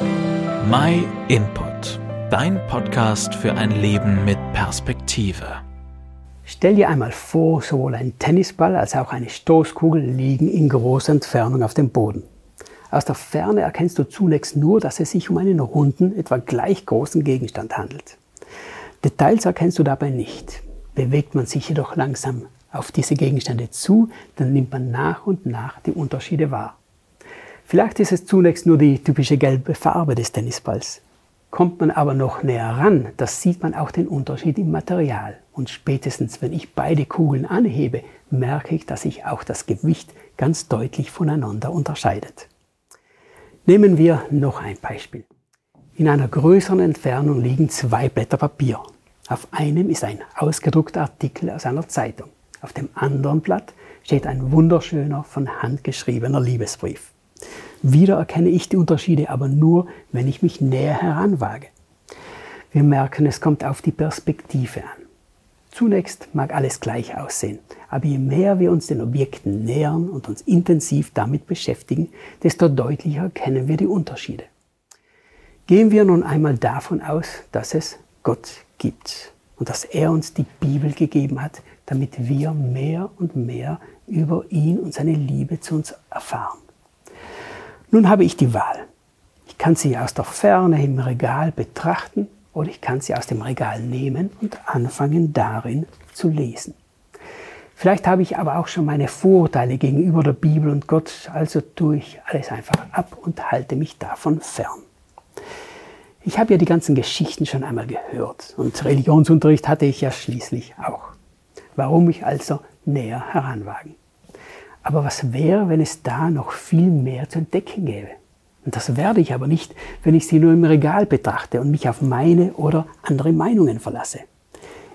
My Input, dein Podcast für ein Leben mit Perspektive. Stell dir einmal vor, sowohl ein Tennisball als auch eine Stoßkugel liegen in großer Entfernung auf dem Boden. Aus der Ferne erkennst du zunächst nur, dass es sich um einen runden, etwa gleich großen Gegenstand handelt. Details erkennst du dabei nicht. Bewegt man sich jedoch langsam auf diese Gegenstände zu, dann nimmt man nach und nach die Unterschiede wahr. Vielleicht ist es zunächst nur die typische gelbe Farbe des Tennisballs. Kommt man aber noch näher ran, da sieht man auch den Unterschied im Material. Und spätestens, wenn ich beide Kugeln anhebe, merke ich, dass sich auch das Gewicht ganz deutlich voneinander unterscheidet. Nehmen wir noch ein Beispiel. In einer größeren Entfernung liegen zwei Blätter Papier. Auf einem ist ein ausgedruckter Artikel aus einer Zeitung. Auf dem anderen Blatt steht ein wunderschöner, von Hand geschriebener Liebesbrief. Wieder erkenne ich die Unterschiede aber nur, wenn ich mich näher heranwage. Wir merken, es kommt auf die Perspektive an. Zunächst mag alles gleich aussehen, aber je mehr wir uns den Objekten nähern und uns intensiv damit beschäftigen, desto deutlicher erkennen wir die Unterschiede. Gehen wir nun einmal davon aus, dass es Gott gibt und dass er uns die Bibel gegeben hat, damit wir mehr und mehr über ihn und seine Liebe zu uns erfahren. Nun habe ich die Wahl. Ich kann sie aus der Ferne im Regal betrachten oder ich kann sie aus dem Regal nehmen und anfangen darin zu lesen. Vielleicht habe ich aber auch schon meine Vorurteile gegenüber der Bibel und Gott, also tue ich alles einfach ab und halte mich davon fern. Ich habe ja die ganzen Geschichten schon einmal gehört und Religionsunterricht hatte ich ja schließlich auch. Warum mich also näher heranwagen? Aber was wäre, wenn es da noch viel mehr zu entdecken gäbe? Und das werde ich aber nicht, wenn ich sie nur im Regal betrachte und mich auf meine oder andere Meinungen verlasse.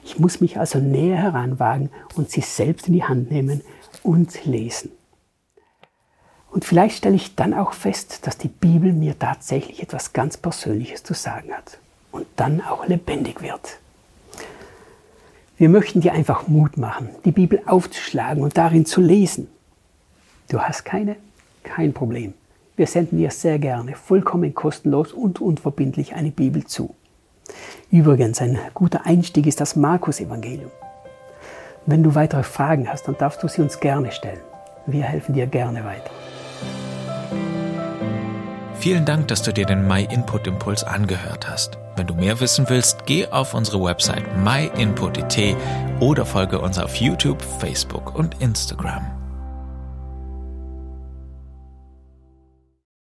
Ich muss mich also näher heranwagen und sie selbst in die Hand nehmen und lesen. Und vielleicht stelle ich dann auch fest, dass die Bibel mir tatsächlich etwas ganz Persönliches zu sagen hat und dann auch lebendig wird. Wir möchten dir einfach Mut machen, die Bibel aufzuschlagen und darin zu lesen. Du hast keine? Kein Problem. Wir senden dir sehr gerne, vollkommen kostenlos und unverbindlich eine Bibel zu. Übrigens, ein guter Einstieg ist das Markus-Evangelium. Wenn du weitere Fragen hast, dann darfst du sie uns gerne stellen. Wir helfen dir gerne weiter. Vielen Dank, dass du dir den My Input Impuls angehört hast. Wenn du mehr wissen willst, geh auf unsere Website myinput.it oder folge uns auf YouTube, Facebook und Instagram.